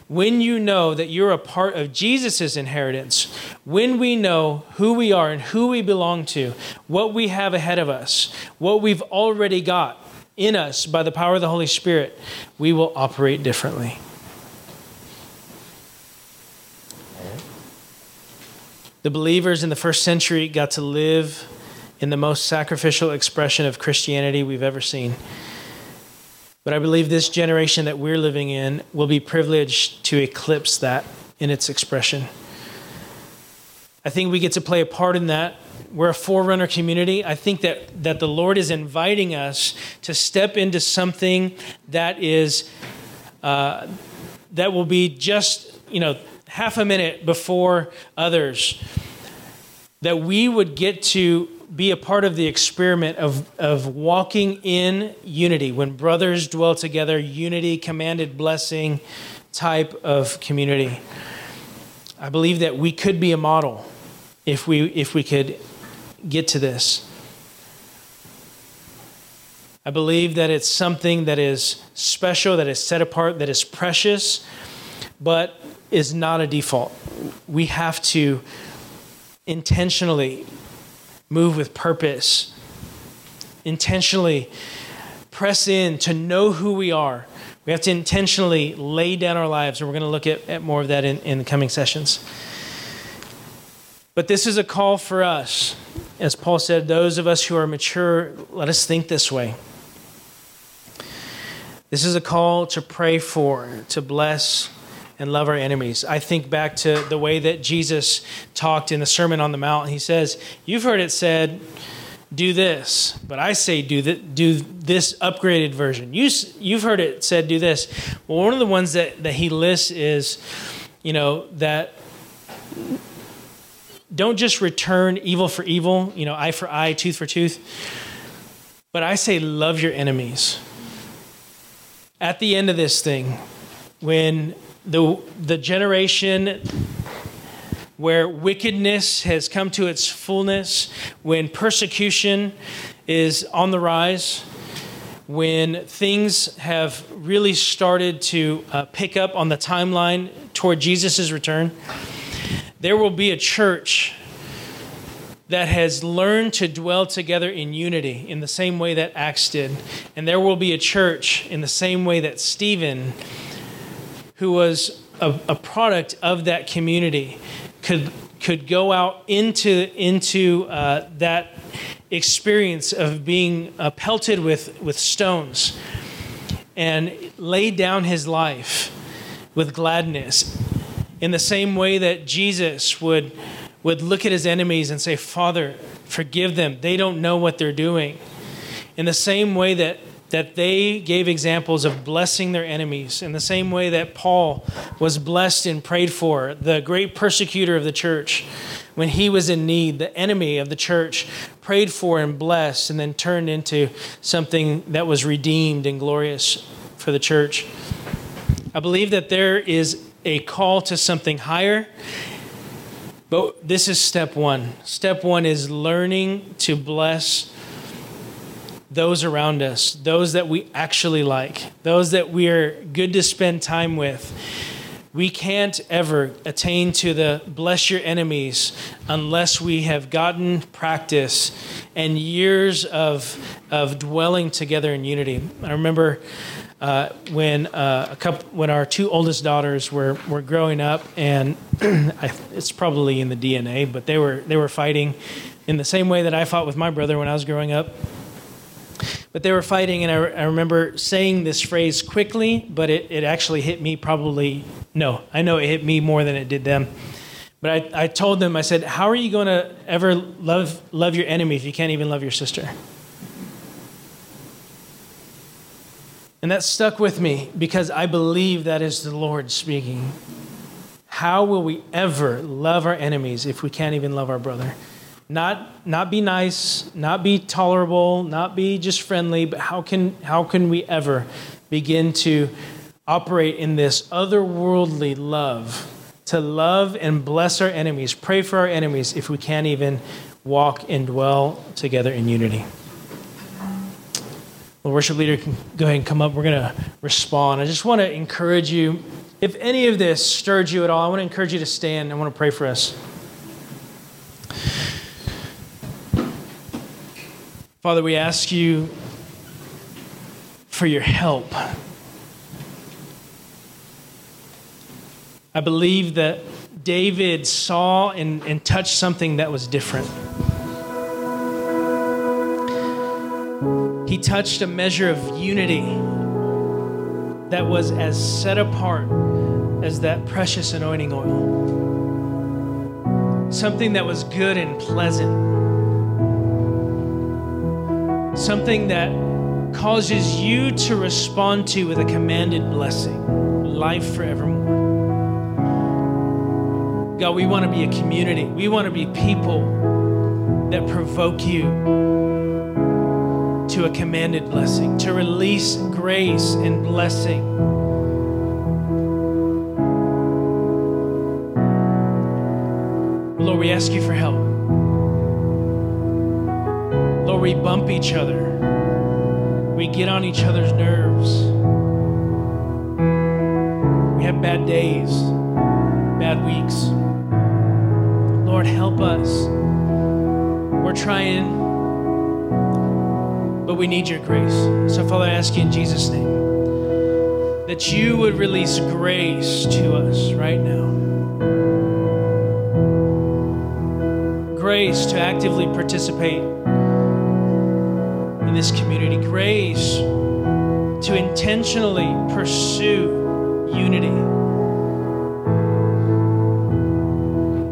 when you know that you're a part of Jesus' inheritance, when we know who we are and who we belong to, what we have ahead of us, what we've already got in us by the power of the Holy Spirit, we will operate differently. The believers in the first century got to live in the most sacrificial expression of Christianity we've ever seen. But I believe this generation that we're living in will be privileged to eclipse that in its expression. I think we get to play a part in that. We're a forerunner community. I think that, that the Lord is inviting us to step into something that is uh, that will be just you know half a minute before others, that we would get to be a part of the experiment of, of walking in unity. When brothers dwell together, unity, commanded blessing type of community. I believe that we could be a model if we, if we could get to this. I believe that it's something that is special, that is set apart, that is precious, but is not a default. We have to intentionally move with purpose, intentionally press in to know who we are. We have to intentionally lay down our lives, and we're going to look at, at more of that in, in the coming sessions. But this is a call for us. as Paul said, those of us who are mature, let us think this way. This is a call to pray for, to bless, and love our enemies. I think back to the way that Jesus talked in the Sermon on the Mount. He says, You've heard it said, do this, but I say do, the, do this upgraded version. You, you've heard it said do this. Well, one of the ones that, that he lists is, you know, that don't just return evil for evil, you know, eye for eye, tooth for tooth, but I say love your enemies. At the end of this thing, when the, the generation where wickedness has come to its fullness, when persecution is on the rise, when things have really started to uh, pick up on the timeline toward Jesus' return, there will be a church that has learned to dwell together in unity in the same way that Acts did. And there will be a church in the same way that Stephen who was a, a product of that community could could go out into into uh, that experience of being uh, pelted with with stones and lay down his life with gladness in the same way that Jesus would would look at his enemies and say father forgive them. They don't know what they're doing. In the same way that that they gave examples of blessing their enemies in the same way that Paul was blessed and prayed for, the great persecutor of the church. When he was in need, the enemy of the church prayed for and blessed, and then turned into something that was redeemed and glorious for the church. I believe that there is a call to something higher, but this is step one. Step one is learning to bless those around us, those that we actually like, those that we are good to spend time with. We can't ever attain to the bless your enemies unless we have gotten practice and years of, of dwelling together in unity. I remember uh, when uh, a couple, when our two oldest daughters were, were growing up, and I, it's probably in the DNA, but they were they were fighting in the same way that I fought with my brother when I was growing up. But they were fighting, and I, I remember saying this phrase quickly, but it, it actually hit me probably, no, I know it hit me more than it did them. But I, I told them, I said, How are you going to ever love, love your enemy if you can't even love your sister? And that stuck with me because I believe that is the Lord speaking. How will we ever love our enemies if we can't even love our brother? Not not be nice, not be tolerable, not be just friendly, but how can how can we ever begin to operate in this otherworldly love? To love and bless our enemies, pray for our enemies if we can't even walk and dwell together in unity. The worship leader can go ahead and come up. We're going to respond. I just want to encourage you. If any of this stirred you at all, I want to encourage you to stand. I want to pray for us. Father, we ask you for your help. I believe that David saw and, and touched something that was different. He touched a measure of unity that was as set apart as that precious anointing oil. Something that was good and pleasant something that causes you to respond to with a commanded blessing life forevermore. God, we want to be a community. We want to be people that provoke you to a commanded blessing, to release grace and blessing. Lord, we ask you for help we bump each other. We get on each other's nerves. We have bad days, bad weeks. Lord, help us. We're trying, but we need your grace. So, Father, I ask you in Jesus' name that you would release grace to us right now grace to actively participate in this community, grace to intentionally pursue unity.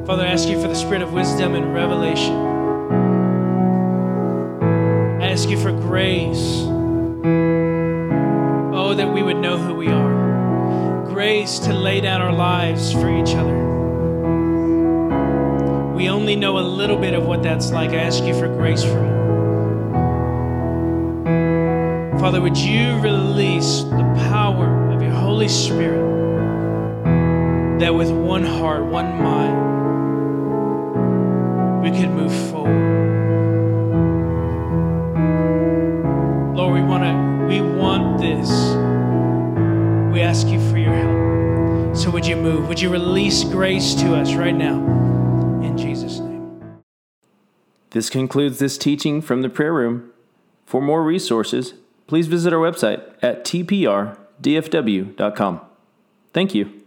Father, I ask you for the spirit of wisdom and revelation. I ask you for grace. Oh, that we would know who we are. Grace to lay down our lives for each other. We only know a little bit of what that's like. I ask you for grace for Father, would you release the power of your Holy Spirit that with one heart, one mind, we could move forward. Lord, we want to we want this. We ask you for your help. So would you move? Would you release grace to us right now? In Jesus' name. This concludes this teaching from the prayer room. For more resources, please visit our website at tprdfw.com. Thank you.